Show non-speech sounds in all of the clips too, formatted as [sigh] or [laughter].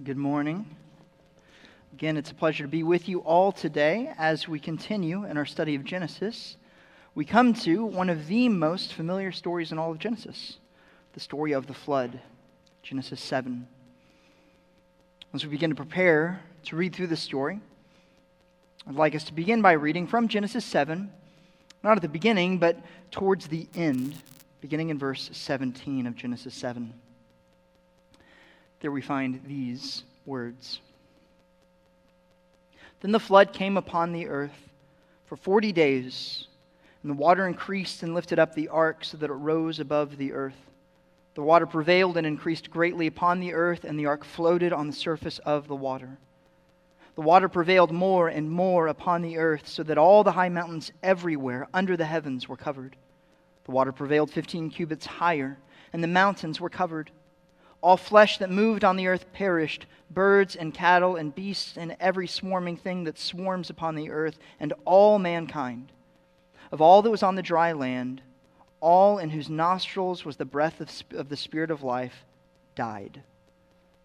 Good morning. Again, it's a pleasure to be with you all today as we continue in our study of Genesis. We come to one of the most familiar stories in all of Genesis the story of the flood, Genesis 7. As we begin to prepare to read through the story, I'd like us to begin by reading from Genesis 7, not at the beginning, but towards the end, beginning in verse 17 of Genesis 7 there we find these words Then the flood came upon the earth for forty days, and the water increased and lifted up the ark so that it rose above the earth. The water prevailed and increased greatly upon the earth, and the ark floated on the surface of the water. The water prevailed more and more upon the earth, so that all the high mountains everywhere under the heavens were covered. The water prevailed fifteen cubits higher, and the mountains were covered. All flesh that moved on the earth perished birds and cattle and beasts and every swarming thing that swarms upon the earth, and all mankind. Of all that was on the dry land, all in whose nostrils was the breath of, of the Spirit of life died.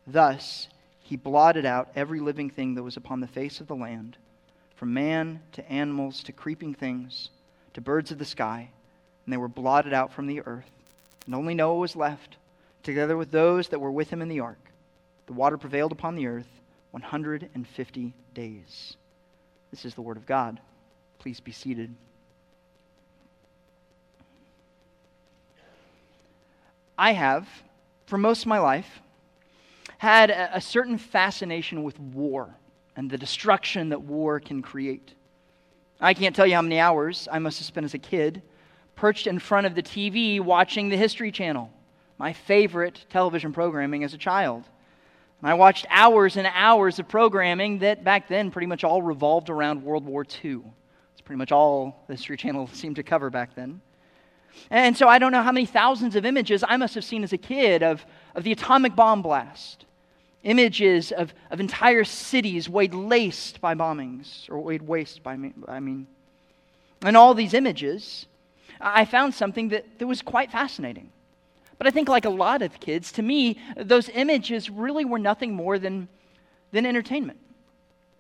Thus he blotted out every living thing that was upon the face of the land, from man to animals to creeping things to birds of the sky, and they were blotted out from the earth. And only Noah was left together with those that were with him in the ark. The water prevailed upon the earth 150 days. This is the word of God. Please be seated. I have, for most of my life, had a, certain fascination with war and the destruction that war can create. I can't tell you how many hours I must have spent as a kid perched in front of the TV watching the History Channel my favorite television programming as a child. And I watched hours and hours of programming that back then pretty much all revolved around World War II. It's pretty much all the History Channel [laughs] seemed to cover back then. And so I don't know how many thousands of images I must have seen as a kid of, of the atomic bomb blast. Images of, of entire cities weighed laced by bombings, or weighed waste by, I mean. And all these images, I found something that, that was quite fascinating. But I think, like a lot of kids, to me, those images really were nothing more than, than entertainment.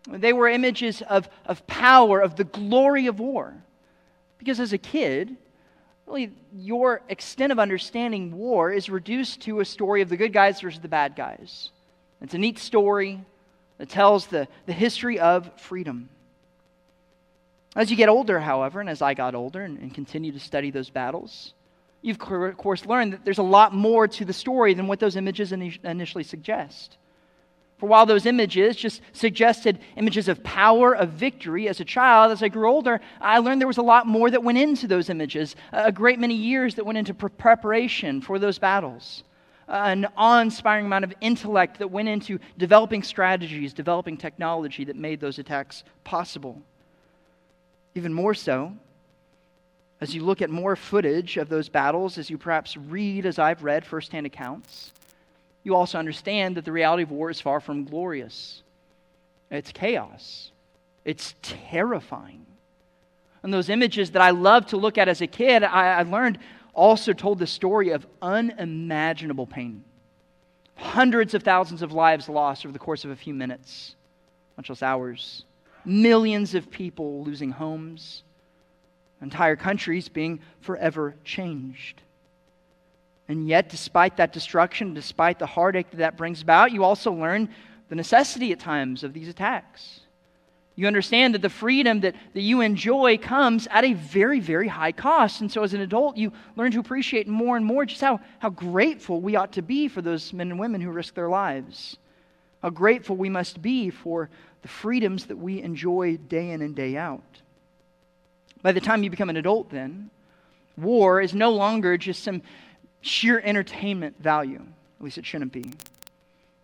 They were images of, of power, of the glory of war. Because as a kid, really, your extent of understanding war is reduced to a story of the good guys versus the bad guys. It's a neat story that tells the, the history of freedom. As you get older, however, and as I got older and, and continue to study those battles, you've, of course, learned that there's a lot more to the story than what those images initially suggest. For while those images just suggested images of power, of victory, as a child, as I grew older, I learned there was a lot more that went into those images, a great many years that went into preparation for those battles, an awe inspiring amount of intellect that went into developing strategies, developing technology that made those attacks possible. Even more so, as you look at more footage of those battles, as you perhaps read, as I've read, firsthand accounts, you also understand that the reality of war is far from glorious. It's chaos, it's terrifying. And those images that I loved to look at as a kid, I, I learned also told the story of unimaginable pain. Hundreds of thousands of lives lost over the course of a few minutes, much less hours. Millions of people losing homes entire countries being forever changed. And yet, despite that destruction, despite the heartache that that brings about, you also learn the necessity at times of these attacks. You understand that the freedom that, that you enjoy comes at a very, very high cost. And so, as an adult, you learn to appreciate more and more just how, how grateful we ought to be for those men and women who risk their lives. How grateful we must be for the freedoms that we enjoy day in and day out. By the time you become an adult, then, war is no longer just some sheer entertainment value. At least it shouldn't be.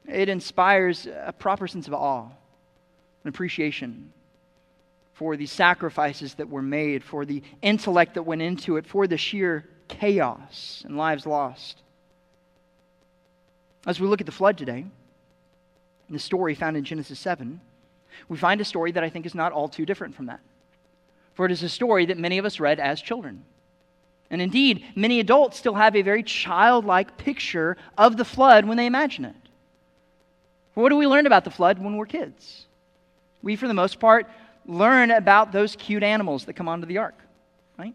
It inspires a proper sense of awe and appreciation for the sacrifices that were made, for the intellect that went into it, for the sheer chaos and lives lost. As we look at the flood today, the story found in Genesis 7, we find a story that I think is not all too different from that for it is a story that many of us read as children. And indeed, many adults still have a very childlike picture of the flood when they imagine it. What do we learn about the flood when we're kids? We, for the most part, learn about those cute animals that come onto the ark, right?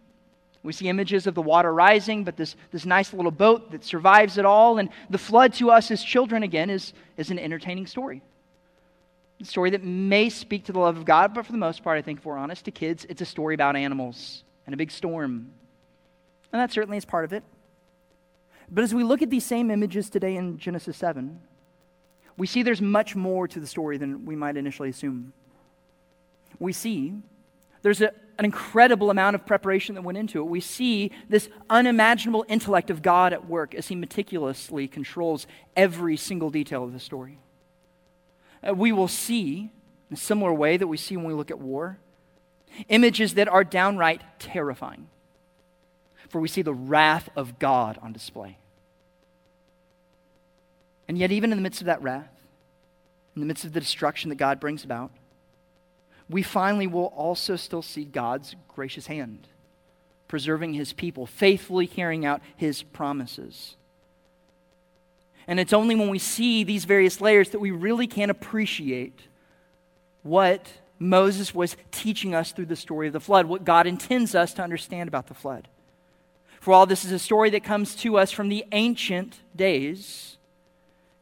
We see images of the water rising, but this, this nice little boat that survives it all. And the flood to us as children, again, is, is an entertaining story. Story that may speak to the love of God, but for the most part, I think if we're honest to kids, it's a story about animals and a big storm. And that certainly is part of it. But as we look at these same images today in Genesis 7, we see there's much more to the story than we might initially assume. We see there's a, an incredible amount of preparation that went into it. We see this unimaginable intellect of God at work as He meticulously controls every single detail of the story. Uh, we will see, in a similar way that we see when we look at war, images that are downright terrifying for we see the wrath of God on display. And yet, even in the midst of that wrath, in the midst of the destruction that God brings about, we finally will also still see God's gracious hand, preserving his people, faithfully carrying out his promises. And it's only when we see these various layers that we really can appreciate what Moses was teaching us through the story of the flood, what God intends us to understand about the flood. For all this is a story that comes to us from the ancient days,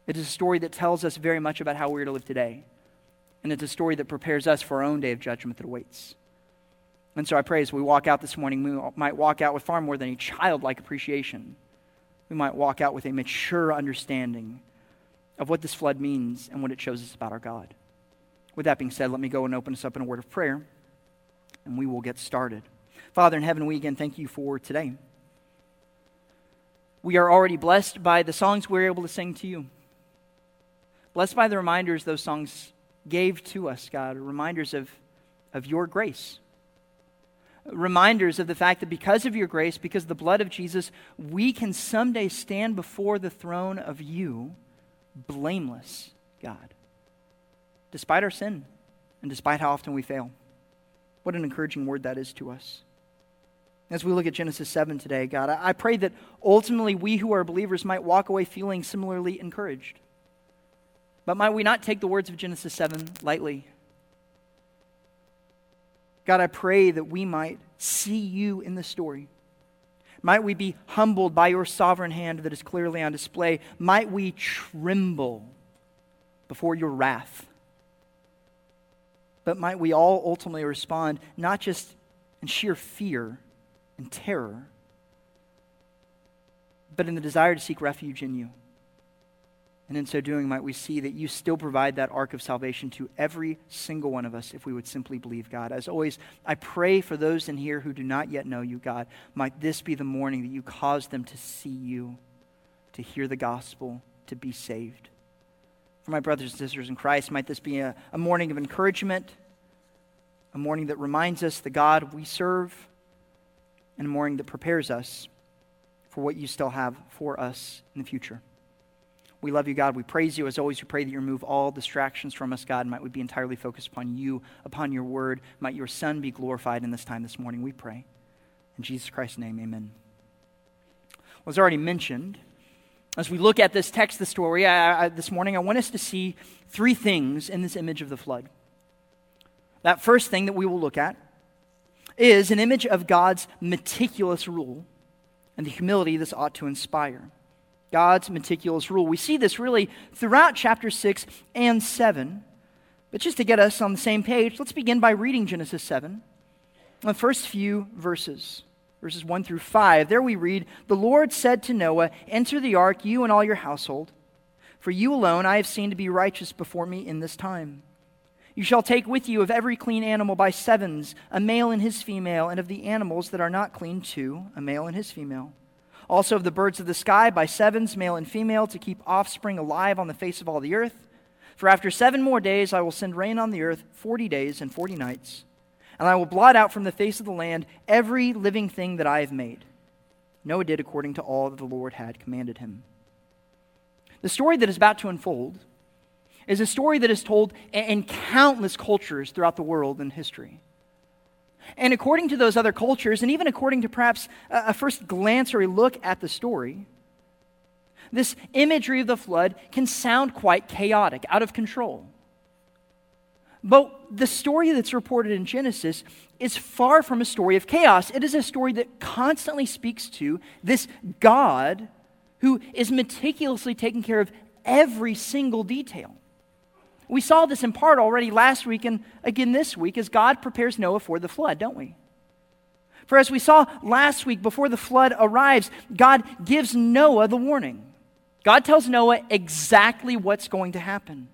it is a story that tells us very much about how we're to live today. And it's a story that prepares us for our own day of judgment that awaits. And so I pray as we walk out this morning, we might walk out with far more than a childlike appreciation. We might walk out with a mature understanding of what this flood means and what it shows us about our God. With that being said, let me go and open us up in a word of prayer, and we will get started. Father in heaven, we again thank you for today. We are already blessed by the songs we're able to sing to you. Blessed by the reminders those songs gave to us, God, reminders of, of your grace. Reminders of the fact that because of your grace, because of the blood of Jesus, we can someday stand before the throne of you, blameless, God, despite our sin and despite how often we fail. What an encouraging word that is to us. As we look at Genesis 7 today, God, I pray that ultimately we who are believers might walk away feeling similarly encouraged. But might we not take the words of Genesis 7 lightly? God, I pray that we might see you in the story. Might we be humbled by your sovereign hand that is clearly on display. Might we tremble before your wrath. But might we all ultimately respond not just in sheer fear and terror, but in the desire to seek refuge in you. And in so doing, might we see that you still provide that ark of salvation to every single one of us if we would simply believe God. As always, I pray for those in here who do not yet know you, God. Might this be the morning that you cause them to see you, to hear the gospel, to be saved. For my brothers and sisters in Christ, might this be a, a morning of encouragement, a morning that reminds us the God we serve and a morning that prepares us for what you still have for us in the future. We love you, God. We praise you. As always, we pray that you remove all distractions from us, God. Might we be entirely focused upon you, upon your word. Might your Son be glorified in this time this morning, we pray. In Jesus Christ's name, amen. Well, as already mentioned, as we look at this text, the story, I, I, this morning, I want us to see three things in this image of the flood. That first thing that we will look at is an image of God's meticulous rule and the humility this ought to inspire. God's meticulous rule. We see this really throughout chapter 6 and 7. But just to get us on the same page, let's begin by reading Genesis 7. The first few verses, verses 1 through 5. There we read The Lord said to Noah, Enter the ark, you and all your household, for you alone I have seen to be righteous before me in this time. You shall take with you of every clean animal by sevens, a male and his female, and of the animals that are not clean, two, a male and his female. Also of the birds of the sky by sevens, male and female, to keep offspring alive on the face of all the earth. For after seven more days I will send rain on the earth, forty days and forty nights. And I will blot out from the face of the land every living thing that I have made. Noah did according to all that the Lord had commanded him. The story that is about to unfold is a story that is told in countless cultures throughout the world and history. And according to those other cultures, and even according to perhaps a first glance or a look at the story, this imagery of the flood can sound quite chaotic, out of control. But the story that's reported in Genesis is far from a story of chaos. It is a story that constantly speaks to this God who is meticulously taking care of every single detail. We saw this in part already last week and again this week as God prepares Noah for the flood, don't we? For as we saw last week, before the flood arrives, God gives Noah the warning. God tells Noah exactly what's going to happen.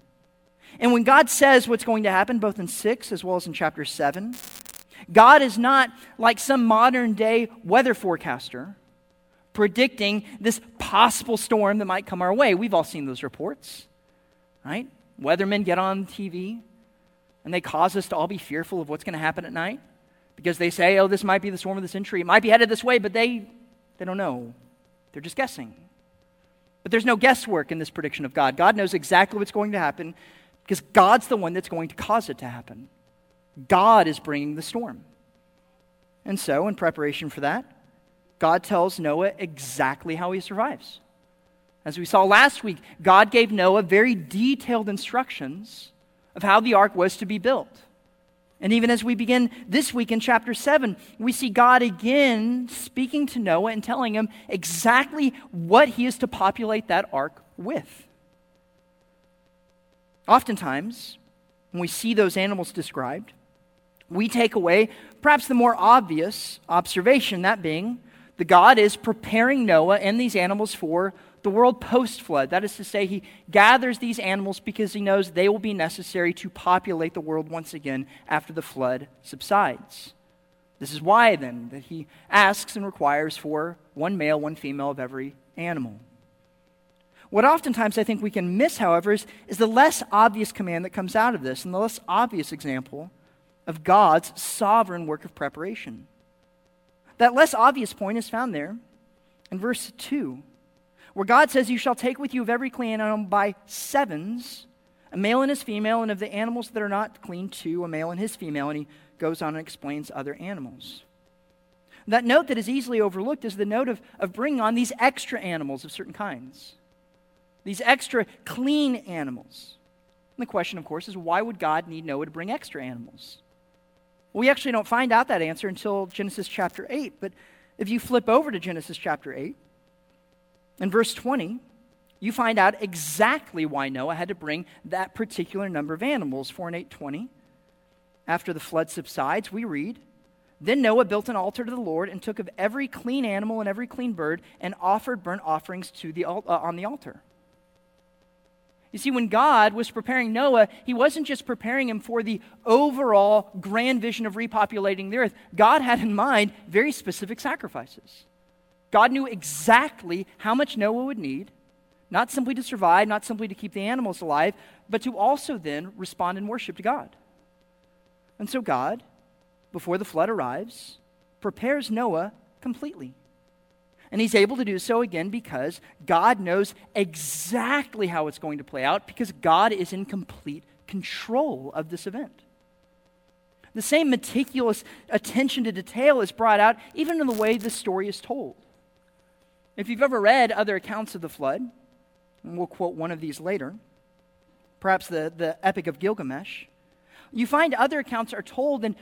And when God says what's going to happen, both in 6 as well as in chapter 7, God is not like some modern day weather forecaster predicting this possible storm that might come our way. We've all seen those reports, right? Weathermen get on TV and they cause us to all be fearful of what's going to happen at night because they say, oh, this might be the storm of the century. It might be headed this way, but they, they don't know. They're just guessing. But there's no guesswork in this prediction of God. God knows exactly what's going to happen because God's the one that's going to cause it to happen. God is bringing the storm. And so, in preparation for that, God tells Noah exactly how he survives. As we saw last week, God gave Noah very detailed instructions of how the ark was to be built. And even as we begin this week in chapter 7, we see God again speaking to Noah and telling him exactly what he is to populate that ark with. Oftentimes, when we see those animals described, we take away perhaps the more obvious observation, that being the God is preparing Noah and these animals for the world post flood. That is to say, he gathers these animals because he knows they will be necessary to populate the world once again after the flood subsides. This is why, then, that he asks and requires for one male, one female of every animal. What oftentimes I think we can miss, however, is, is the less obvious command that comes out of this, and the less obvious example of God's sovereign work of preparation. That less obvious point is found there in verse 2, where God says, You shall take with you of every clean animal by sevens, a male and his female, and of the animals that are not clean, two, a male and his female. And he goes on and explains other animals. That note that is easily overlooked is the note of, of bringing on these extra animals of certain kinds these extra clean animals. And the question, of course, is why would God need Noah to bring extra animals? We actually don't find out that answer until Genesis chapter 8. But if you flip over to Genesis chapter 8, in verse 20, you find out exactly why Noah had to bring that particular number of animals. 4 and 820. After the flood subsides, we read, Then Noah built an altar to the Lord and took of every clean animal and every clean bird and offered burnt offerings to the, uh, on the altar. You see, when God was preparing Noah, he wasn't just preparing him for the overall grand vision of repopulating the earth. God had in mind very specific sacrifices. God knew exactly how much Noah would need, not simply to survive, not simply to keep the animals alive, but to also then respond in worship to God. And so God, before the flood arrives, prepares Noah completely. And he's able to do so again because God knows exactly how it's going to play out because God is in complete control of this event. The same meticulous attention to detail is brought out even in the way the story is told. If you've ever read other accounts of the flood, and we'll quote one of these later, perhaps the, the Epic of Gilgamesh, you find other accounts are told in,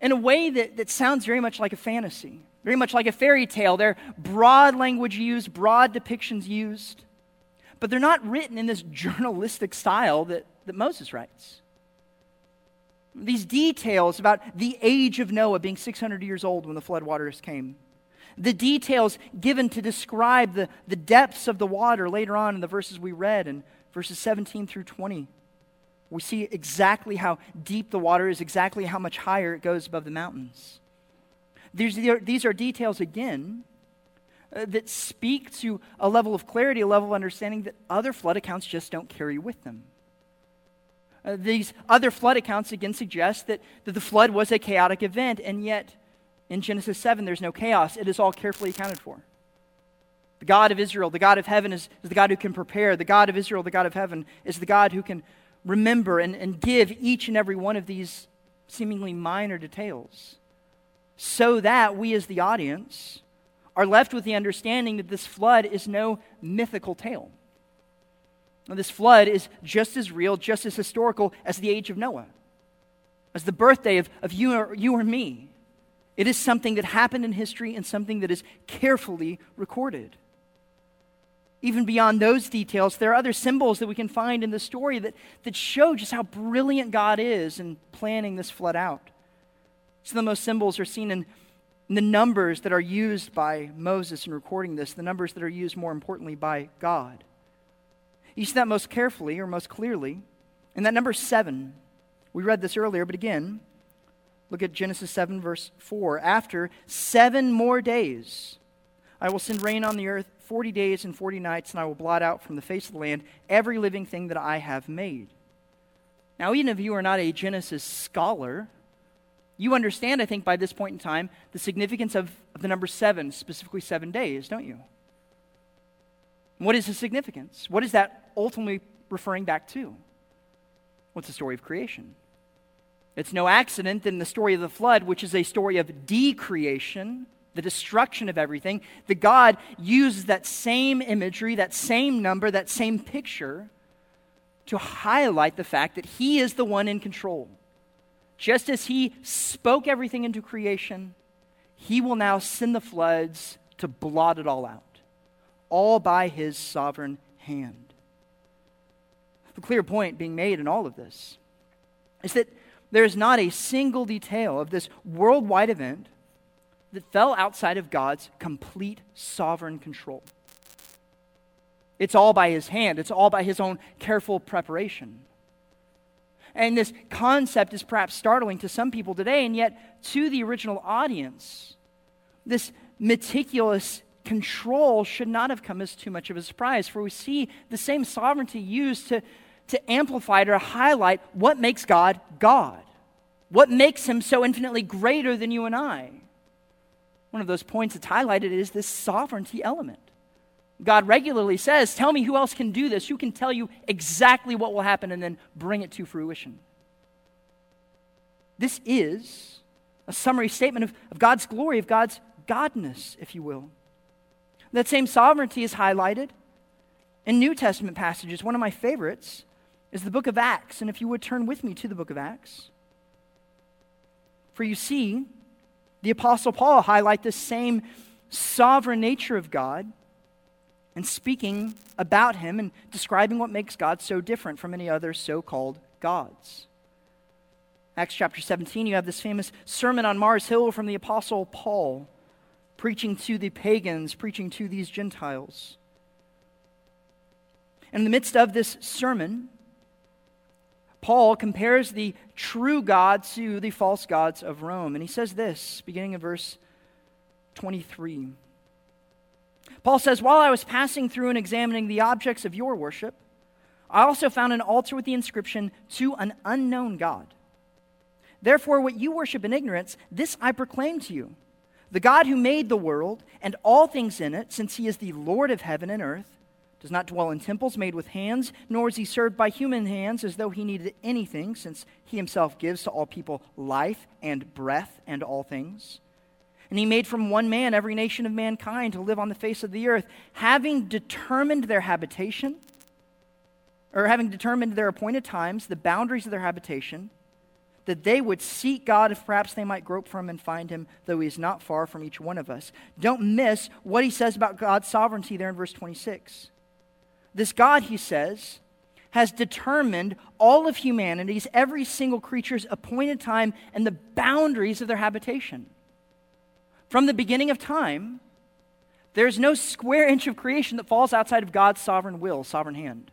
in a way that, that sounds very much like a fantasy very much like a fairy tale. They're broad language used, broad depictions used, but they're not written in this [laughs] journalistic style that, that Moses writes. These details about the age of Noah being 600 years old when the floodwaters came, the details given to describe the, the depths of the water later on in the verses we read in verses 17 through 20. We see exactly how deep the water is, exactly how much higher it goes above the mountains. These are, these are details, again, uh, that speak to a level of clarity, a level of understanding that other flood accounts just don't carry with them. Uh, these other flood accounts, again, suggest that, that the flood was a chaotic event, and yet in Genesis 7, there's no chaos. It is all carefully accounted for. The God of Israel, the God of heaven, is, is the God who can prepare. The God of Israel, the God of heaven, is the God who can remember and, and give each and every one of these seemingly minor details so that we as the audience are left with the understanding that this flood is no mythical tale. This flood is just as real, just as historical as the age of Noah, as the birthday of, of you, or, you or me. It is something that happened in history and something that is carefully recorded. Even beyond those details, there are other symbols that we can find in the story that, that show just how brilliant God is in planning this flood out. Some of the most symbols are seen in, in the numbers that are used by Moses in recording this, the numbers that are used more importantly by God. You see that most carefully or most clearly in that number seven. We read this earlier, but again, look at Genesis 7, verse 4. After seven more days, I will send rain on the earth 40 days and 40 nights, and I will blot out from the face of the land every living thing that I have made. Now, even if you are not a Genesis scholar, you understand, I think, by this point in time, the significance of, of the number seven, specifically seven days, don't you? What is the significance? What is that ultimately referring back to? What's the story of creation? It's no accident that in the story of the flood, which is a story of decreation, the destruction of everything, that God uses that same imagery, that same number, that same picture to highlight the fact that He is the one in control. Just as He spoke everything into creation, He will now send the floods to blot it all out, all by His sovereign hand. The clear point being made in all of this is that there is not a single detail of this worldwide event that fell outside of God's complete sovereign control. It's all by his hand, it's all by his own careful preparation. And this concept is perhaps startling to some people today, and yet to the original audience, this meticulous control should not have come as too much of a surprise, for we see the same sovereignty used to, to amplify, to highlight what makes God God, what makes him so infinitely greater than you and I. One of those points that's highlighted is this sovereignty element. God regularly says, Tell me who else can do this, who can tell you exactly what will happen and then bring it to fruition. This is a summary statement of, of God's glory, of God's godness, if you will. That same sovereignty is highlighted in New Testament passages. One of my favorites is the book of Acts. And if you would turn with me to the book of Acts. For you see, the Apostle Paul highlight the same sovereign nature of God and speaking about him and describing what makes God so different from any other so called gods. Acts chapter 17, you have this famous sermon on Mars Hill from the Apostle Paul, preaching to the pagans, preaching to these Gentiles. In the midst of this sermon, Paul compares the true God to the false gods of Rome. And he says this, beginning in verse 23. Paul says, While I was passing through and examining the objects of your worship, I also found an altar with the inscription, To an unknown God. Therefore, what you worship in ignorance, this I proclaim to you. The God who made the world and all things in it, since he is the Lord of heaven and earth, does not dwell in temples made with hands, nor is he served by human hands as though he needed anything, since he himself gives to all people life and breath and all things. And he made from one man every nation of mankind to live on the face of the earth, having determined their habitation, or having determined their appointed times, the boundaries of their habitation, that they would seek God if perhaps they might grope for him and find him, though he is not far from each one of us. Don't miss what he says about God's sovereignty there in verse 26. This God, he says, has determined all of humanity's, every single creature's appointed time and the boundaries of their habitation. From the beginning of time, there's no square inch of creation that falls outside of God's sovereign will, sovereign hand.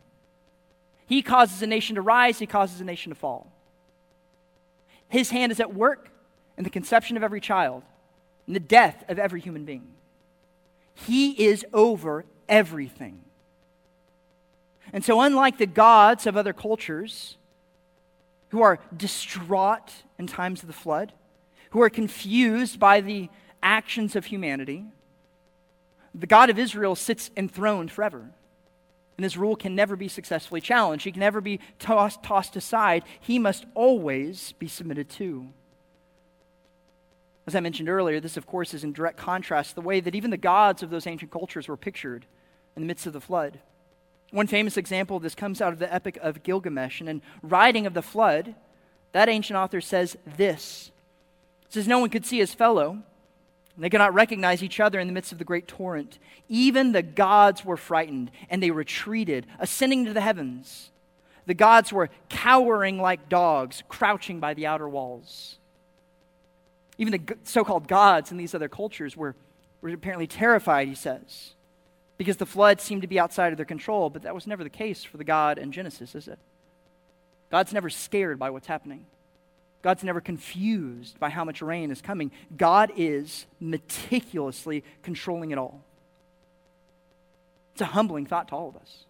He causes a nation to rise, he causes a nation to fall. His hand is at work in the conception of every child, in the death of every human being. He is over everything. And so, unlike the gods of other cultures who are distraught in times of the flood, who are confused by the actions of humanity, the God of Israel sits enthroned forever. And his rule can never be successfully challenged. He can never be tossed, tossed aside. He must always be submitted to. As I mentioned earlier, this, of course, is in direct contrast to the way that even the gods of those ancient cultures were pictured in the midst of the flood. One famous example of this comes out of the Epic of Gilgamesh. And in writing of the flood, that ancient author says this it says, No one could see his fellow. They could not recognize each other in the midst of the great torrent. Even the gods were frightened, and they retreated, ascending to the heavens. The gods were cowering like dogs, crouching by the outer walls. Even the so called gods in these other cultures were, were apparently terrified, he says, because the flood seemed to be outside of their control, but that was never the case for the God in Genesis, is it? God's never scared by what's happening. God's never confused by how much rain is coming. God is meticulously controlling it all. It's a humbling thought to all of us.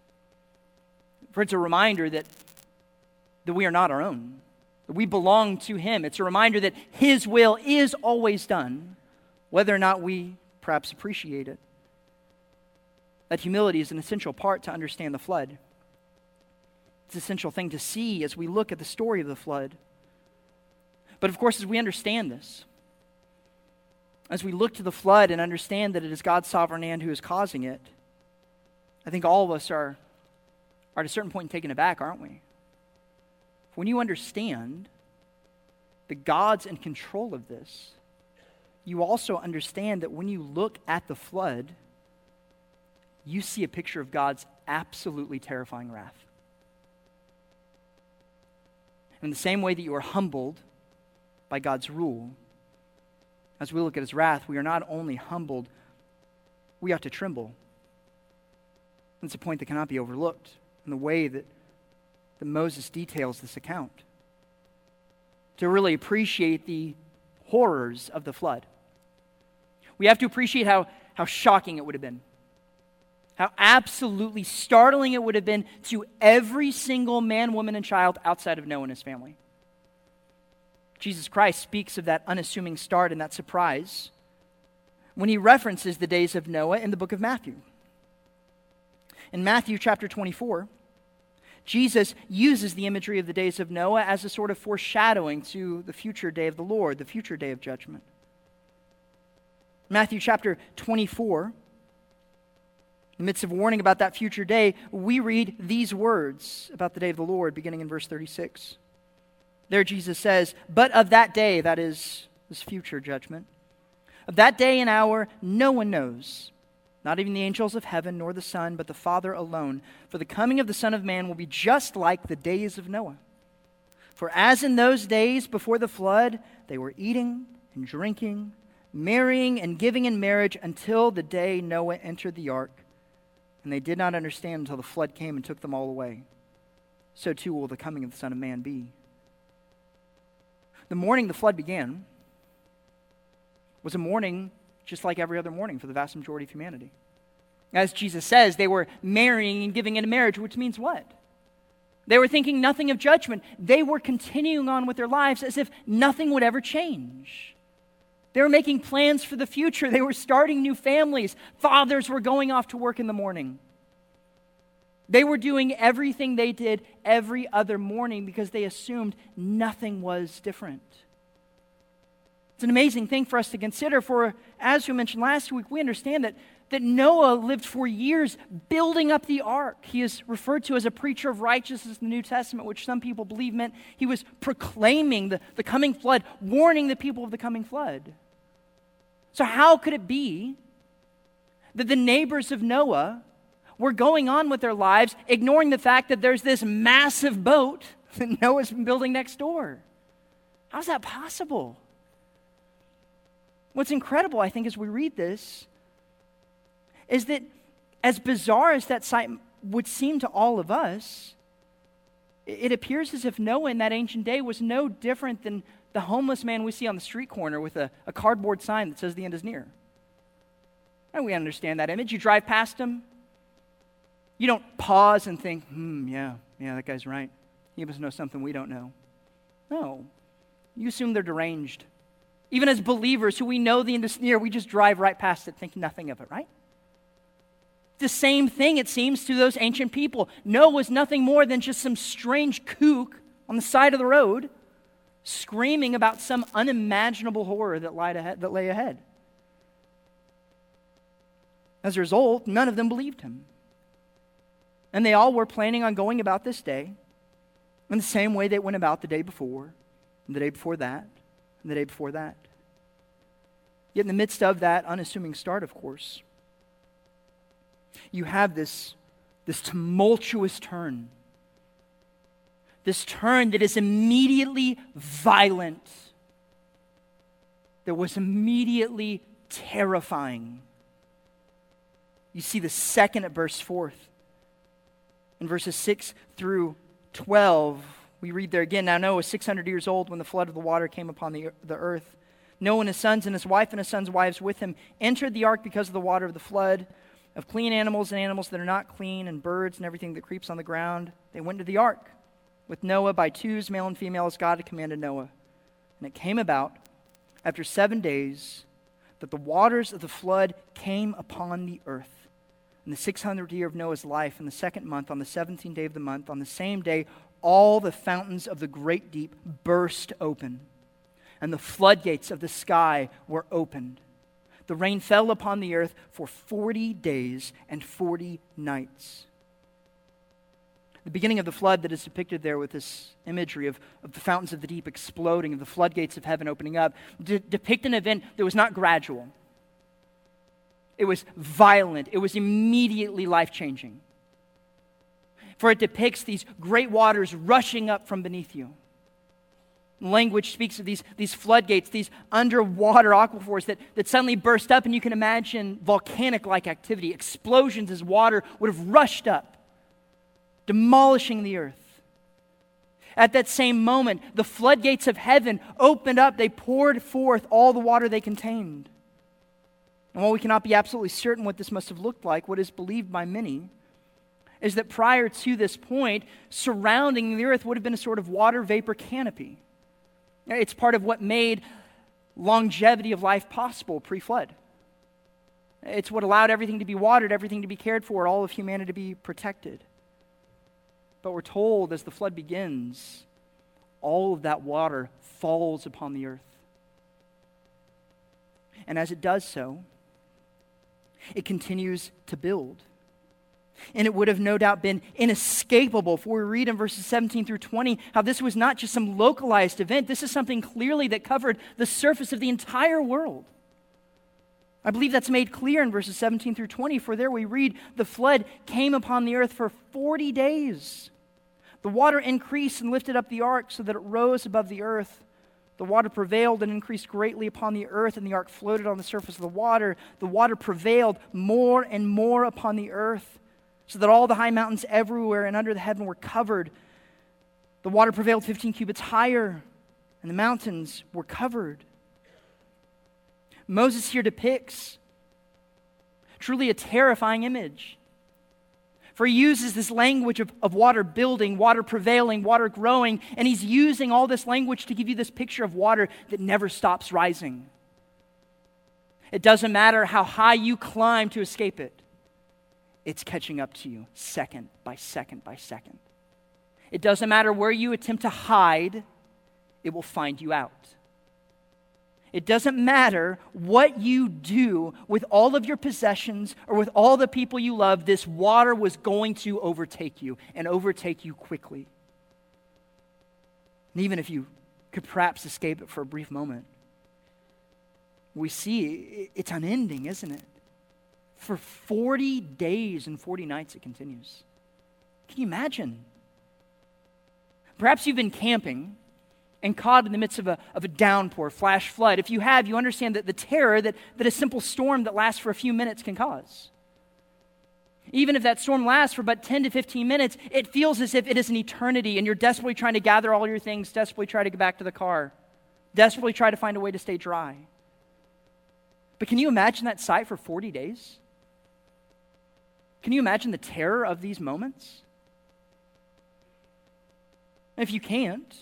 For it's a reminder that, that we are not our own, that we belong to Him. It's a reminder that His will is always done, whether or not we perhaps appreciate it. That humility is an essential part to understand the flood. It's an essential thing to see as we look at the story of the flood. But of course, as we understand this, as we look to the flood and understand that it is God's sovereign hand who is causing it, I think all of us are, are at a certain point taken aback, aren't we? When you understand that God's in control of this, you also understand that when you look at the flood, you see a picture of God's absolutely terrifying wrath. In the same way that you are humbled by God's rule. As we look at his wrath, we are not only humbled, we ought to tremble. It's a point that cannot be overlooked in the way that, that Moses details this account. To really appreciate the horrors of the flood, we have to appreciate how, how shocking it would have been. How absolutely startling it would have been to every single man, woman, and child outside of Noah and his family. Jesus Christ speaks of that unassuming start and that surprise when he references the days of Noah in the book of Matthew. In Matthew chapter 24, Jesus uses the imagery of the days of Noah as a sort of foreshadowing to the future day of the Lord, the future day of judgment. Matthew chapter 24, in the midst of warning about that future day, we read these words about the day of the Lord, beginning in verse 36. There, Jesus says, But of that day, that is this future judgment, of that day and hour, no one knows, not even the angels of heaven, nor the Son, but the Father alone. For the coming of the Son of Man will be just like the days of Noah. For as in those days before the flood, they were eating and drinking, marrying and giving in marriage until the day Noah entered the ark. And they did not understand until the flood came and took them all away. So too will the coming of the Son of Man be. The morning the flood began was a morning just like every other morning for the vast majority of humanity. As Jesus says, they were marrying and giving in marriage, which means what? They were thinking nothing of judgment. They were continuing on with their lives as if nothing would ever change. They were making plans for the future. They were starting new families. Fathers were going off to work in the morning. They were doing everything they did every other morning because they assumed nothing was different. It's an amazing thing for us to consider, for as we mentioned last week, we understand that, that Noah lived for years building up the ark. He is referred to as a preacher of righteousness in the New Testament, which some people believe meant he was proclaiming the, the coming flood, warning the people of the coming flood. So, how could it be that the neighbors of Noah were going on with their lives, ignoring the fact that there's this massive boat [laughs] that Noah's been building next door. How's that possible? What's incredible, I think, as we read this, is that as bizarre as that sight would seem to all of us, it appears as if Noah in that ancient day was no different than the homeless man we see on the street corner with a, a cardboard sign that says the end is near. And we understand that image. You drive past him, you don't pause and think, hmm, yeah, yeah, that guy's right. He must know something we don't know. No. You assume they're deranged. Even as believers who we know the end is near, we just drive right past it, think nothing of it, right? The same thing, it seems, to those ancient people. Noah was nothing more than just some strange kook on the side of the road screaming about some unimaginable horror that, lied ahead, that lay ahead. As a result, none of them believed him. And they all were planning on going about this day in the same way they went about the day before, and the day before that, and the day before that. Yet, in the midst of that unassuming start, of course, you have this, this tumultuous turn. This turn that is immediately violent, that was immediately terrifying. You see the second at verse 4. In verses 6 through 12, we read there again Now Noah was 600 years old when the flood of the water came upon the, the earth. Noah and his sons and his wife and his sons' wives with him entered the ark because of the water of the flood, of clean animals and animals that are not clean, and birds and everything that creeps on the ground. They went to the ark with Noah by twos, male and female, as God had commanded Noah. And it came about after seven days that the waters of the flood came upon the earth in the 600th year of Noah's life, in the second month, on the 17th day of the month, on the same day, all the fountains of the great deep burst open, and the floodgates of the sky were opened. The rain fell upon the earth for 40 days and 40 nights. The beginning of the flood that is depicted there with this imagery of, of the fountains of the deep exploding, of the floodgates of heaven opening up, de- depict an event that was not gradual. It was violent. It was immediately life changing. For it depicts these great waters rushing up from beneath you. Language speaks of these, these floodgates, these underwater aquifers that, that suddenly burst up, and you can imagine volcanic like activity, explosions as water would have rushed up, demolishing the earth. At that same moment, the floodgates of heaven opened up, they poured forth all the water they contained. And while we cannot be absolutely certain what this must have looked like, what is believed by many is that prior to this point, surrounding the earth would have been a sort of water vapor canopy. It's part of what made longevity of life possible pre flood. It's what allowed everything to be watered, everything to be cared for, all of humanity to be protected. But we're told as the flood begins, all of that water falls upon the earth. And as it does so, it continues to build. And it would have no doubt been inescapable. For we read in verses 17 through 20 how this was not just some localized event, this is something clearly that covered the surface of the entire world. I believe that's made clear in verses 17 through 20, for there we read, The flood came upon the earth for 40 days. The water increased and lifted up the ark so that it rose above the earth. The water prevailed and increased greatly upon the earth, and the ark floated on the surface of the water. The water prevailed more and more upon the earth, so that all the high mountains everywhere and under the heaven were covered. The water prevailed 15 cubits higher, and the mountains were covered. Moses here depicts truly a terrifying image. For he uses this language of, of water building, water prevailing, water growing, and he's using all this language to give you this picture of water that never stops rising. It doesn't matter how high you climb to escape it, it's catching up to you second by second by second. It doesn't matter where you attempt to hide, it will find you out. It doesn't matter what you do with all of your possessions or with all the people you love, this water was going to overtake you and overtake you quickly. And even if you could perhaps escape it for a brief moment, we see it's unending, isn't it? For 40 days and 40 nights it continues. Can you imagine? Perhaps you've been camping and caught in the midst of a, of a downpour, flash flood. If you have, you understand that the terror that, that a simple storm that lasts for a few minutes can cause. Even if that storm lasts for but 10 to 15 minutes, it feels as if it is an eternity and you're desperately trying to gather all your things, desperately try to get back to the car, desperately try to find a way to stay dry. But can you imagine that sight for 40 days? Can you imagine the terror of these moments? If you can't,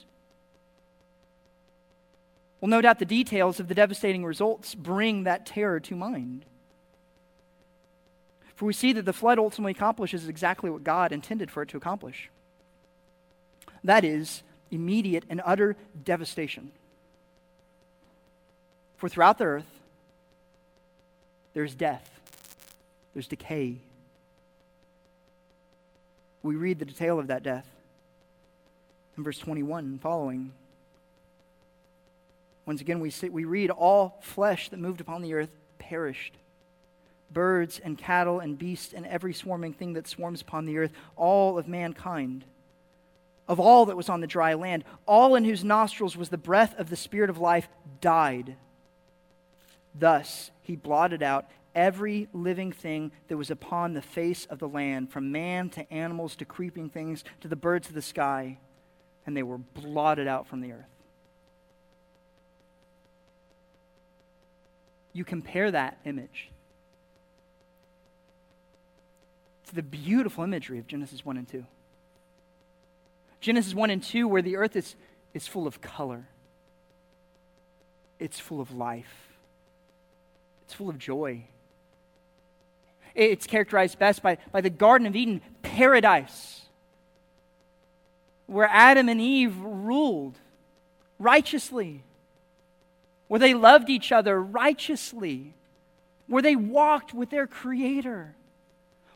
well, no doubt the details of the devastating results bring that terror to mind. For we see that the flood ultimately accomplishes exactly what God intended for it to accomplish that is, immediate and utter devastation. For throughout the earth, there's death, there's decay. We read the detail of that death in verse 21 and following. Once again, we, see, we read, All flesh that moved upon the earth perished. Birds and cattle and beasts and every swarming thing that swarms upon the earth, all of mankind. Of all that was on the dry land, all in whose nostrils was the breath of the Spirit of life died. Thus he blotted out every living thing that was upon the face of the land, from man to animals to creeping things to the birds of the sky, and they were blotted out from the earth. You compare that image to the beautiful imagery of Genesis 1 and 2. Genesis 1 and 2, where the earth is, is full of color, it's full of life, it's full of joy. It's characterized best by, by the Garden of Eden, paradise, where Adam and Eve ruled righteously, where they loved each other righteously, where they walked with their Creator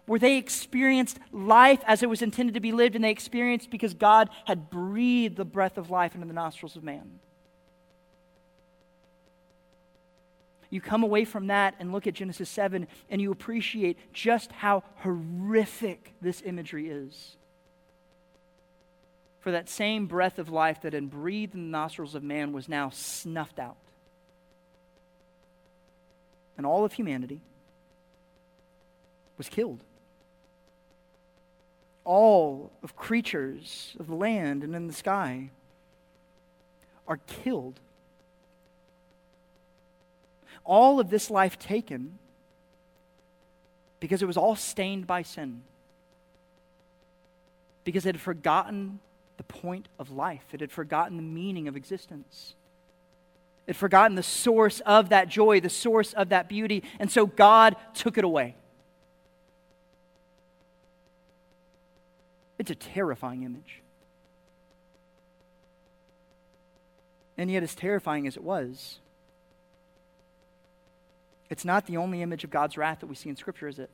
where they experienced life as it was intended to be lived, and they experienced because God had breathed the breath of life into the nostrils of man. You come away from that and look at Genesis 7, and you appreciate just how horrific this imagery is. For that same breath of life that had breathed in the nostrils of man was now snuffed out. And all of humanity was killed all of creatures of the land and in the sky are killed. All of this life taken because it was all stained by sin. Because it had forgotten the point of life, it had forgotten the meaning of existence. It had forgotten the source of that joy, the source of that beauty, and so God took it away. It's a terrifying image. And yet, as terrifying as it was, it's not the only image of God's wrath that we see in Scripture, is it?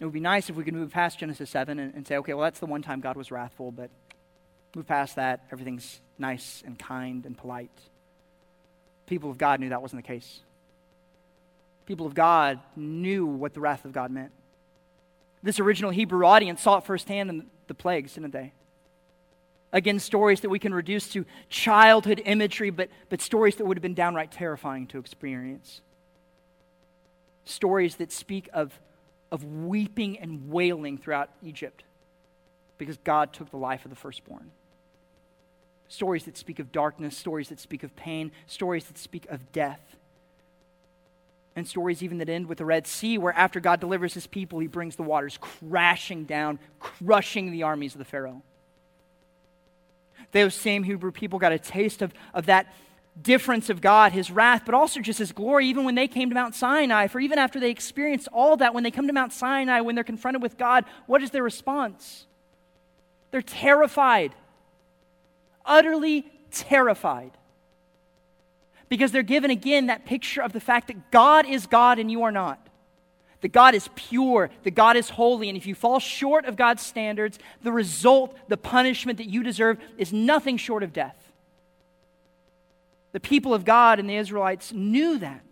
It would be nice if we could move past Genesis 7 and, and, say, okay, well, that's the one time God was wrathful, but move past that. Everything's nice and kind and polite. People of God knew that wasn't the case. People of God knew what the wrath of God meant. This original Hebrew audience saw it firsthand in the plagues, didn't they? Again, stories that we can reduce to childhood imagery, but, but stories that would have been downright terrifying to experience. Stories that speak of, of weeping and wailing throughout Egypt because God took the life of the firstborn. Stories that speak of darkness, stories that speak of pain, stories that speak of death and stories even that end with the Red Sea, where after God delivers his people, he brings the waters crashing down, crushing the armies of the Pharaoh. Those same Hebrew people got a taste of, of that difference of God, his wrath, but also just his glory, even when they came to Mount Sinai. For even after they experienced all that, when they come to Mount Sinai, when they're confronted with God, what is their response? They're terrified, utterly terrified because they're given again that picture of the fact that God is God and you are not. That God is pure, that God is holy, and if you fall short of God's standards, the result, the punishment that you deserve, is nothing short of death. The people of God and the Israelites knew that.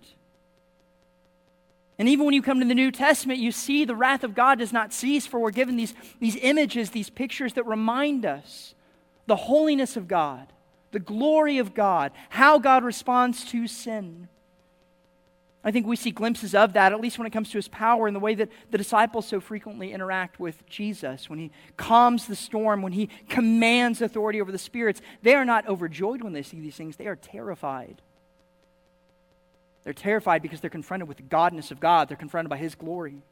And even when you come to the New Testament, you see the wrath of God does not cease, for we're given these, these images, these pictures that remind us the holiness of God the glory of God, how God responds to sin. I think we see glimpses of that, at least when it comes to his power, and the way that the disciples so frequently interact with Jesus. When he calms the storm, when he commands authority over the spirits, they are not overjoyed when they see these things, they are terrified. They're terrified because they're confronted with the godness of God, they're confronted by his glory.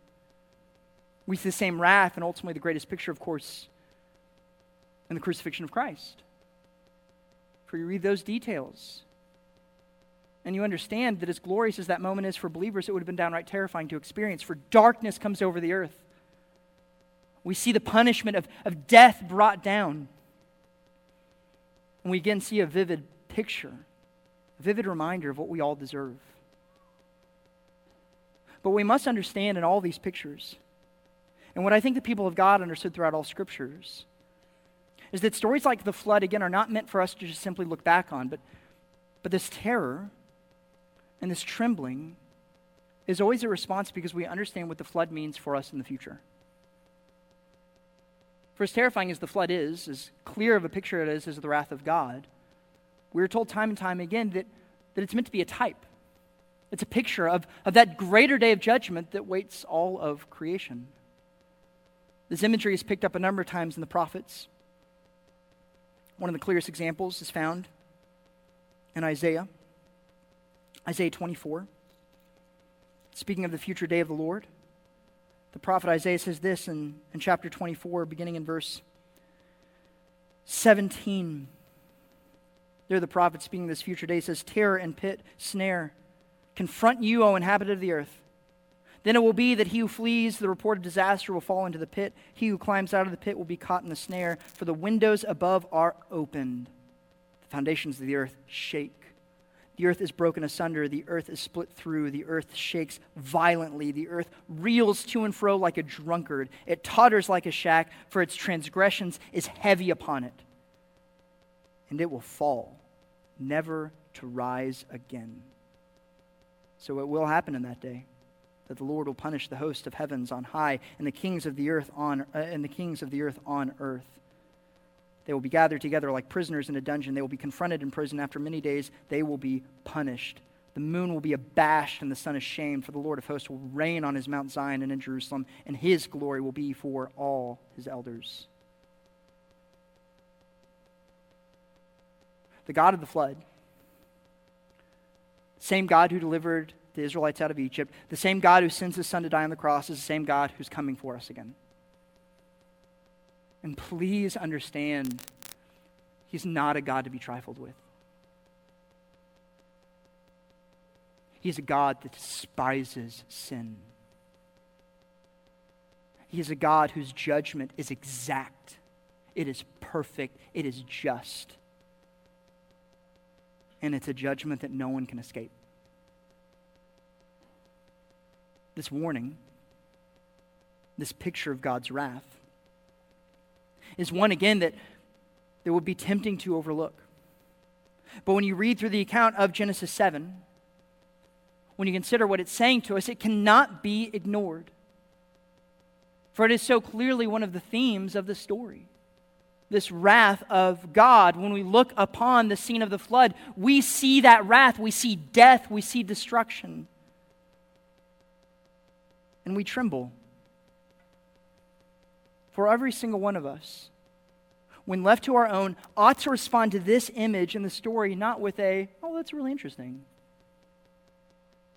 We see the same wrath, and ultimately the greatest picture, of course, in the crucifixion of Christ for you read those details. And you understand that as glorious as that moment is for believers, it would have been downright terrifying to experience, for darkness comes over the earth. We see the punishment of, of death brought down. And we again see a vivid picture, a vivid reminder of what we all deserve. But we must understand in all these pictures, and what I think the people of God understood throughout all scriptures, is that stories like the flood, again, are not meant for us to just simply look back on, but, but this terror and this trembling is always a response because we understand what the flood means for us in the future. For as terrifying as the flood is, as clear of a picture it is as the wrath of God, we're told time and time again that, that it's meant to be a type. It's a picture of, of that greater day of judgment that waits all of creation. This imagery is picked up a number of times in the prophets. One of the clearest examples is found in Isaiah, Isaiah 24. Speaking of the future day of the Lord, the prophet Isaiah says this in, in chapter 24, beginning in verse 17. There, the prophet speaking of this future day says, Terror and pit, snare, confront you, O inhabitant of the earth. Then it will be that he who flees the report of disaster will fall into the pit. He who climbs out of the pit will be caught in the snare, for the windows above are opened. The foundations of the earth shake. The earth is broken asunder. The earth is split through. The earth shakes violently. The earth reels to and fro like a drunkard. It totters like a shack, for its transgressions is heavy upon it. And it will fall, never to rise again. So it will happen in that day that the Lord will punish the host of heavens on high and the kings of the earth on uh, and the kings of the earth on earth. They will be gathered together like prisoners in a dungeon. They will be confronted in prison. After many days, they will be punished. The moon will be abashed and the sun ashamed, for the Lord of hosts will reign on his Mount Zion and in Jerusalem, and his glory will be for all his elders. The God of the flood, same God who delivered the Israelites out of Egypt, the same God who sends his son to die on the cross, is the same God who's coming for us again. And please understand, He's not a God to be trifled with. He's a God that despises sin. He is a God whose judgment is exact, it is perfect, it is just. And it's a judgment that no one can escape. This warning, this picture of God's wrath, is one, again, that, that would be tempting to overlook. But when you read through the account of Genesis 7, when you consider what it's saying to us, it cannot be ignored. For it is so clearly one of the themes of the story. This wrath of God, when we look upon the scene of the flood, we see that wrath, we see death, we see destruction. And we tremble for every single one of us, when left to our own, ought to respond to this image in the story not with a, oh, that's really interesting.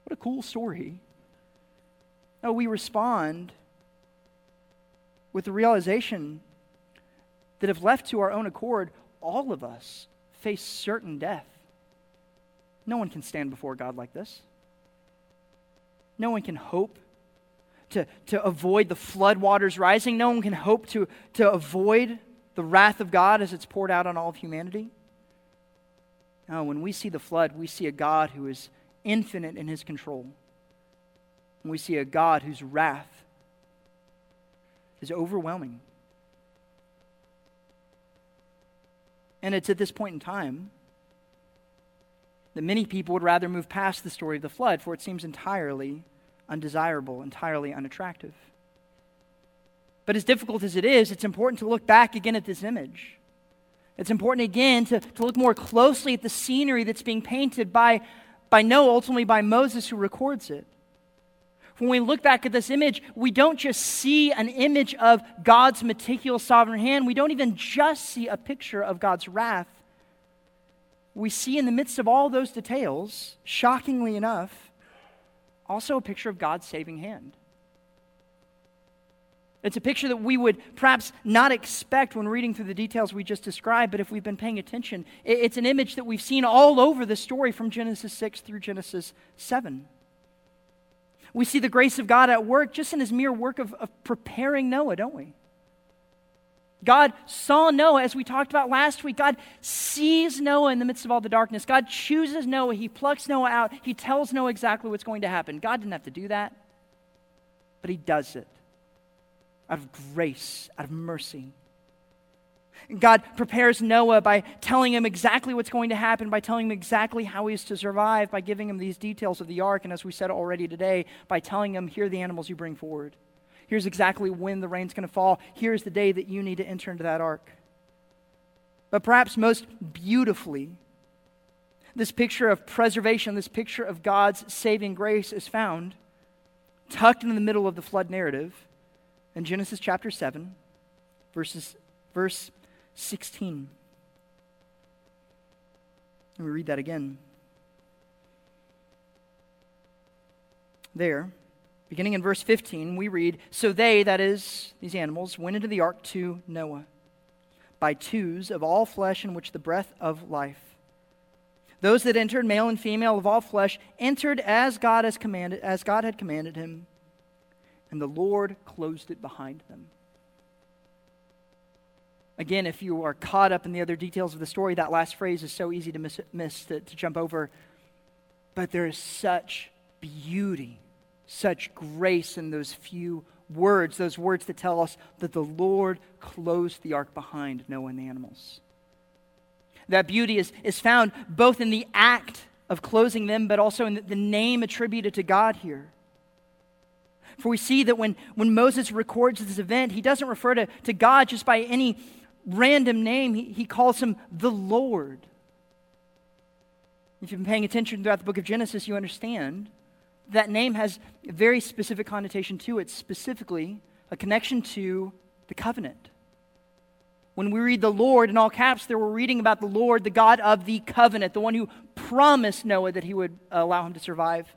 What a cool story. No, we respond with the realization that if left to our own accord, all of us face certain death. No one can stand before God like this. No one can hope to, to avoid the floodwaters rising. No one can hope to, to avoid the wrath of God as it's poured out on all of humanity. No, when we see the flood, we see a God who is infinite in his control. And we see a God whose wrath is overwhelming. And it's at this point in time that many people would rather move past the story of the flood, for it seems entirely undesirable, entirely unattractive. But as difficult as it is, it's important to look back again at this image. It's important again to, to look more closely at the scenery that's being painted by, by Noah, ultimately by Moses, who records it. When we look back at this image, we don't just see an image of God's meticulous sovereign hand. We don't even just see a picture of God's wrath. We see in the midst of all those details, shockingly enough, also a picture of God's saving hand. It's a picture that we would perhaps not expect when reading through the details we just described, but if we've been paying attention, it's an image that we've seen all over the story from Genesis 6 through Genesis 7. We see the grace of God at work just in his mere work of, of preparing Noah, don't we? God saw Noah, as we talked about last week. God sees Noah in the midst of all the darkness. God chooses Noah. He plucks Noah out. He tells Noah exactly what's going to happen. God didn't have to do that, but He does it out of grace, out of mercy. God prepares Noah by telling him exactly what's going to happen, by telling him exactly how he is to survive, by giving him these details of the ark, and as we said already today, by telling him, here are the animals you bring forward. Here's exactly when the rain's going to fall. Here's the day that you need to enter into that ark. But perhaps most beautifully, this picture of preservation, this picture of God's saving grace is found tucked in the middle of the flood narrative in Genesis chapter 7, verses, verse 16. Let me read that again. There, Beginning in verse 15, we read So they, that is, these animals, went into the ark to Noah by twos of all flesh in which the breath of life. Those that entered, male and female of all flesh, entered as God has commanded, as God had commanded him, and the Lord closed it behind them. Again, if you are caught up in the other details of the story, that last phrase is so easy to miss, miss to, to jump over. But there is such beauty such grace in those few words, those words that tell us that the Lord closed the ark behind Noah and the animals. That beauty is, is found both in the act of closing them, but also in the, name attributed to God here. For we see that when, when Moses records this event, he doesn't refer to, to God just by any random name, he, he calls him the Lord. If you've been paying attention throughout the book of Genesis, you understand that name has a very specific connotation to it, specifically a connection to the covenant. When we read the Lord in all caps, there we're reading about the Lord, the God of the covenant, the one who promised Noah that he would allow him to survive.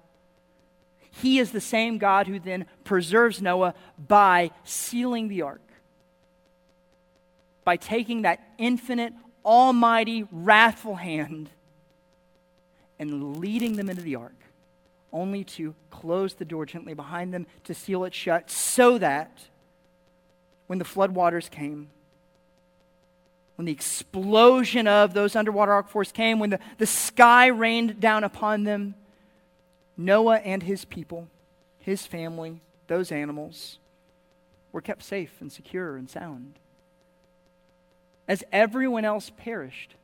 He is the same God who then preserves Noah by sealing the ark, by taking that infinite, almighty, wrathful hand and leading them into the ark only to close the door gently behind them, to seal it shut, so that when the floodwaters came, when the explosion of those underwater aquifers came, when the, the sky rained down upon them, Noah and his people, his family, those animals, were kept safe and secure and sound. As everyone else perished,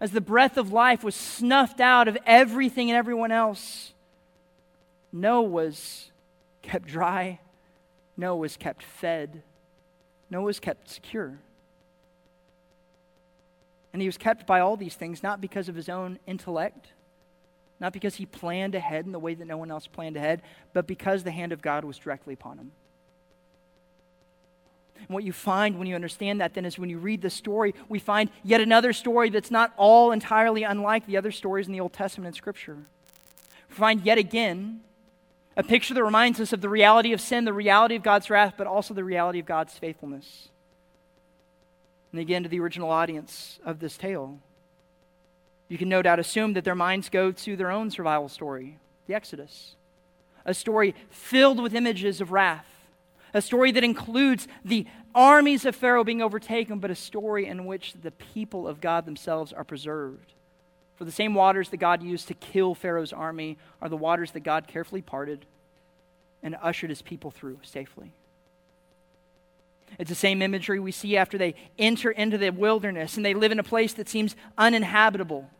as the breath of life was snuffed out of everything and everyone else, Noah was kept dry, Noah was kept fed, Noah was kept secure. And he was kept by all these things not because of his own intellect, not because he planned ahead in the way that no one else planned ahead, but because the hand of God was directly upon him. And what you find when you understand that then is when you read the story, we find yet another story that's not all entirely unlike the other stories in the Old Testament and Scripture. We find yet again a picture that reminds us of the reality of sin, the reality of God's wrath, but also the reality of God's faithfulness. And again, to the original audience of this tale, you can no doubt assume that their minds go to their own survival story, the Exodus, a story filled with images of wrath a story that includes the armies of Pharaoh being overtaken, but a story in which the people of God themselves are preserved. For the same waters that God used to kill Pharaoh's army are the waters that God carefully parted and ushered his people through safely. It's the same imagery we see after they enter into the wilderness and they live in a place that seems uninhabitable,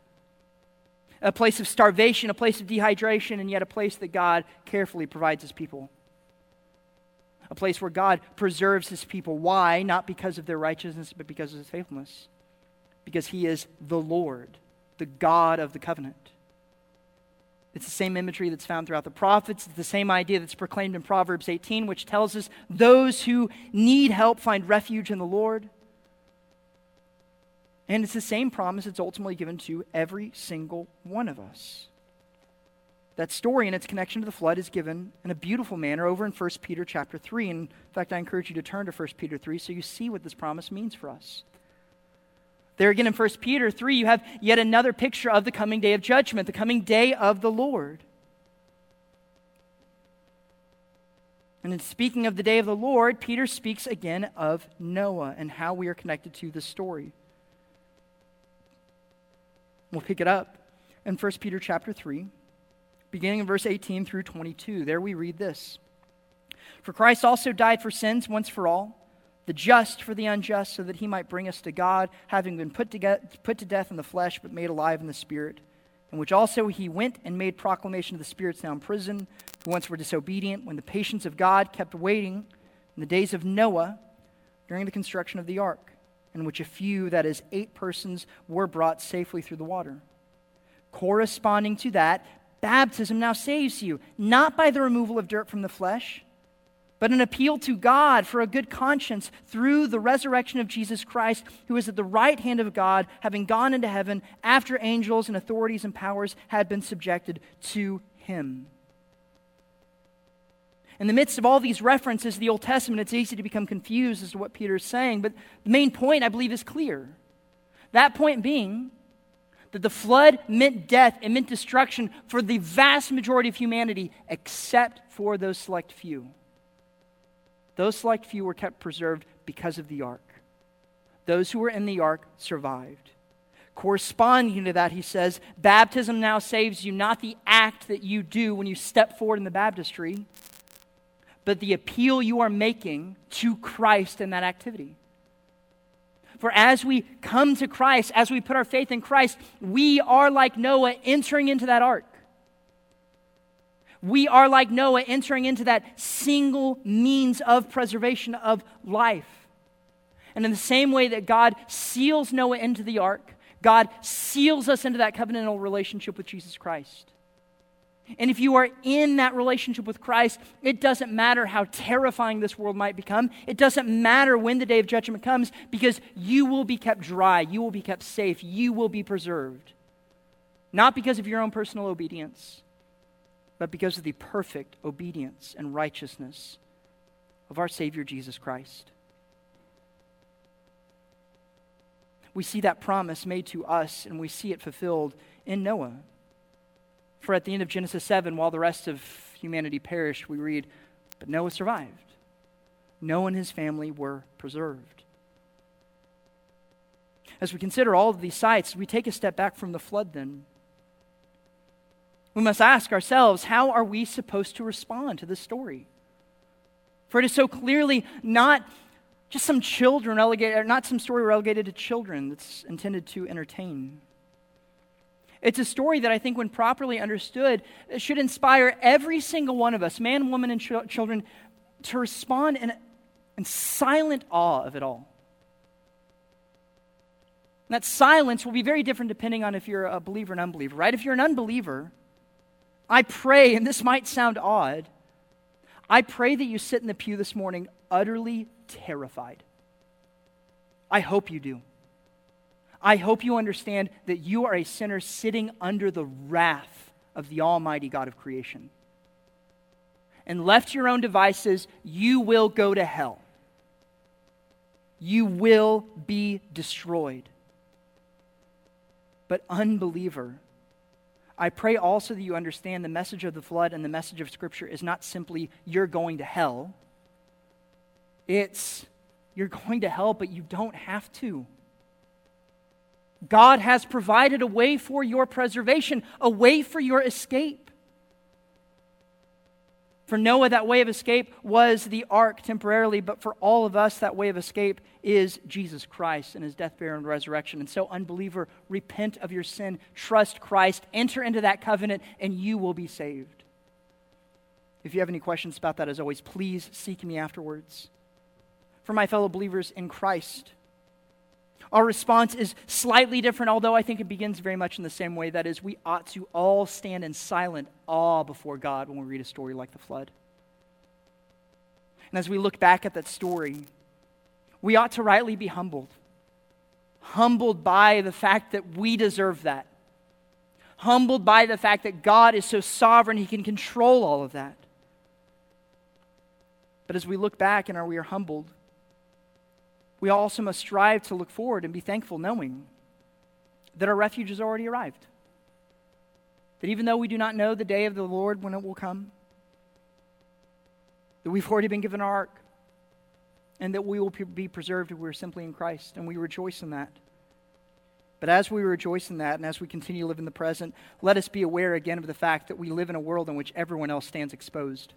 a place of starvation, a place of dehydration, and yet a place that God carefully provides his people a place where God preserves his people. Why? Not because of their righteousness, but because of his faithfulness. Because he is the Lord, the God of the covenant. It's the same imagery that's found throughout the prophets. It's the same idea that's proclaimed in Proverbs 18, which tells us those who need help find refuge in the Lord. And it's the same promise that's ultimately given to every single one of us. That story and its connection to the flood is given in a beautiful manner over in 1 Peter chapter 3. And in fact, I encourage you to turn to 1 Peter 3 so you see what this promise means for us. There again in 1 Peter 3, you have yet another picture of the coming day of judgment, the coming day of the Lord. And in speaking of the day of the Lord, Peter speaks again of Noah and how we are connected to this story. We'll pick it up in 1 Peter chapter 3, beginning in verse 18 through 22. There we read this For Christ also died for sins once for all, the just for the unjust, so that he might bring us to God, having been put to, get, put to death in the flesh, but made alive in the spirit, in which also he went and made proclamation to the spirits now in prison, who once were disobedient, when the patience of God kept waiting in the days of Noah during the construction of the ark in which a few, that is, eight persons, were brought safely through the water. Corresponding to that, baptism now saves you, not by the removal of dirt from the flesh, but an appeal to God for a good conscience through the resurrection of Jesus Christ, who is at the right hand of God, having gone into heaven after angels and authorities and powers had been subjected to him. In the midst of all these references to the Old Testament, it's easy to become confused as to what Peter is saying, but the main point, I believe, is clear. That point being that the flood meant death, and meant destruction for the vast majority of humanity, except for those select few. Those select few were kept preserved because of the ark. Those who were in the ark survived. Corresponding to that, he says, baptism now saves you, not the act that you do when you step forward in the baptistry, but the appeal you are making to Christ in that activity. For as we come to Christ, as we put our faith in Christ, we are like Noah entering into that ark. We are like Noah entering into that single means of preservation of life. And in the same way that God seals Noah into the ark, God seals us into that covenantal relationship with Jesus Christ. And if you are in that relationship with Christ, it doesn't matter how terrifying this world might become. It doesn't matter when the day of judgment comes because you will be kept dry. You will be kept safe. You will be preserved. Not because of your own personal obedience, but because of the perfect obedience and righteousness of our Savior Jesus Christ. We see that promise made to us and we see it fulfilled in Noah. For at the end of Genesis 7, while the rest of humanity perished, we read, But Noah survived. Noah and his family were preserved. As we consider all of these sights, we take a step back from the flood then. We must ask ourselves, how are we supposed to respond to this story? For it is so clearly not just some children relegated, not some story relegated to children that's intended to entertain. It's a story that I think, when properly understood, should inspire every single one of us, man, woman, and ch- children, to respond in, in silent awe of it all. And that silence will be very different depending on if you're a believer and unbeliever, right? If you're an unbeliever, I pray, and this might sound odd, I pray that you sit in the pew this morning utterly terrified. I hope you do. I hope you understand that you are a sinner sitting under the wrath of the Almighty God of creation. And left your own devices, you will go to hell. You will be destroyed. But, unbeliever, I pray also that you understand the message of the flood and the message of Scripture is not simply you're going to hell. It's you're going to hell, but you don't have to. God has provided a way for your preservation, a way for your escape. For Noah, that way of escape was the ark temporarily, but for all of us, that way of escape is Jesus Christ and his death, burial, and resurrection. And so, unbeliever, repent of your sin, trust Christ, enter into that covenant, and you will be saved. If you have any questions about that, as always, please seek me afterwards. For my fellow believers in Christ, our response is slightly different, although I think it begins very much in the same way. That is, we ought to all stand in silent awe before God when we read a story like the flood. And as we look back at that story, we ought to rightly be humbled. Humbled by the fact that we deserve that. Humbled by the fact that God is so sovereign, He can control all of that. But as we look back and are we are humbled, we also must strive to look forward and be thankful, knowing that our refuge has already arrived. That even though we do not know the day of the Lord when it will come, that we've already been given our ark, and that we will be preserved if we're simply in Christ, and we rejoice in that. But as we rejoice in that, and as we continue to live in the present, let us be aware again of the fact that we live in a world in which everyone else stands exposed.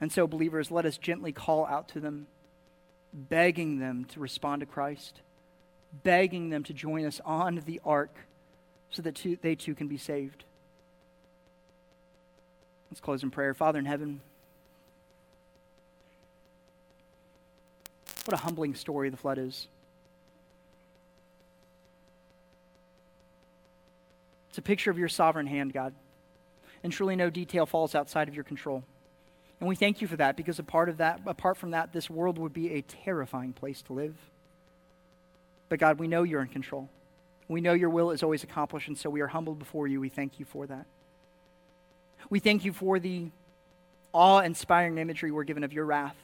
And so, believers, let us gently call out to them, begging them to respond to Christ, begging them to join us on the ark so that too, they too can be saved. Let's close in prayer. Father in heaven, what a humbling story the flood is. It's a picture of your sovereign hand, God. And truly no detail falls outside of your control. And we thank you for that because a part of that, apart from that, this world would be a terrifying place to live. But God, we know you're in control. We know your will is always accomplished, and so we are humbled before you. We thank you for that. We thank you for the awe inspiring imagery we're given of your wrath.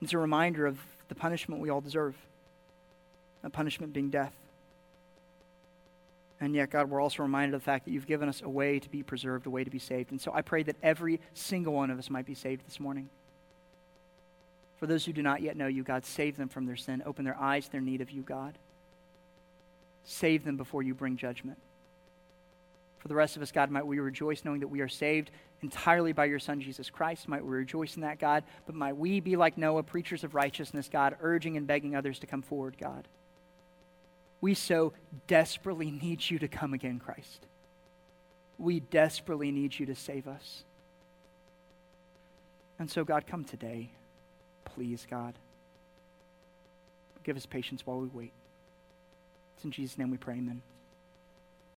It's a reminder of the punishment we all deserve, a punishment being death. And yet, God, we're also reminded of the fact that you've given us a way to be preserved, a way to be saved. And so I pray that every single one of us might be saved this morning. For those who do not yet know you, God, save them from their sin. Open their eyes to their need of you, God. Save them before you bring judgment. For the rest of us, God, might we rejoice knowing that we are saved entirely by your Son, Jesus Christ. Might we rejoice in that, God. But might we be like Noah, preachers of righteousness, God, urging and begging others to come forward, God. We so desperately need you to come again, Christ. We desperately need you to save us. And so, God, come today. Please, God. Give us patience while we wait. It's in Jesus' name we pray, amen.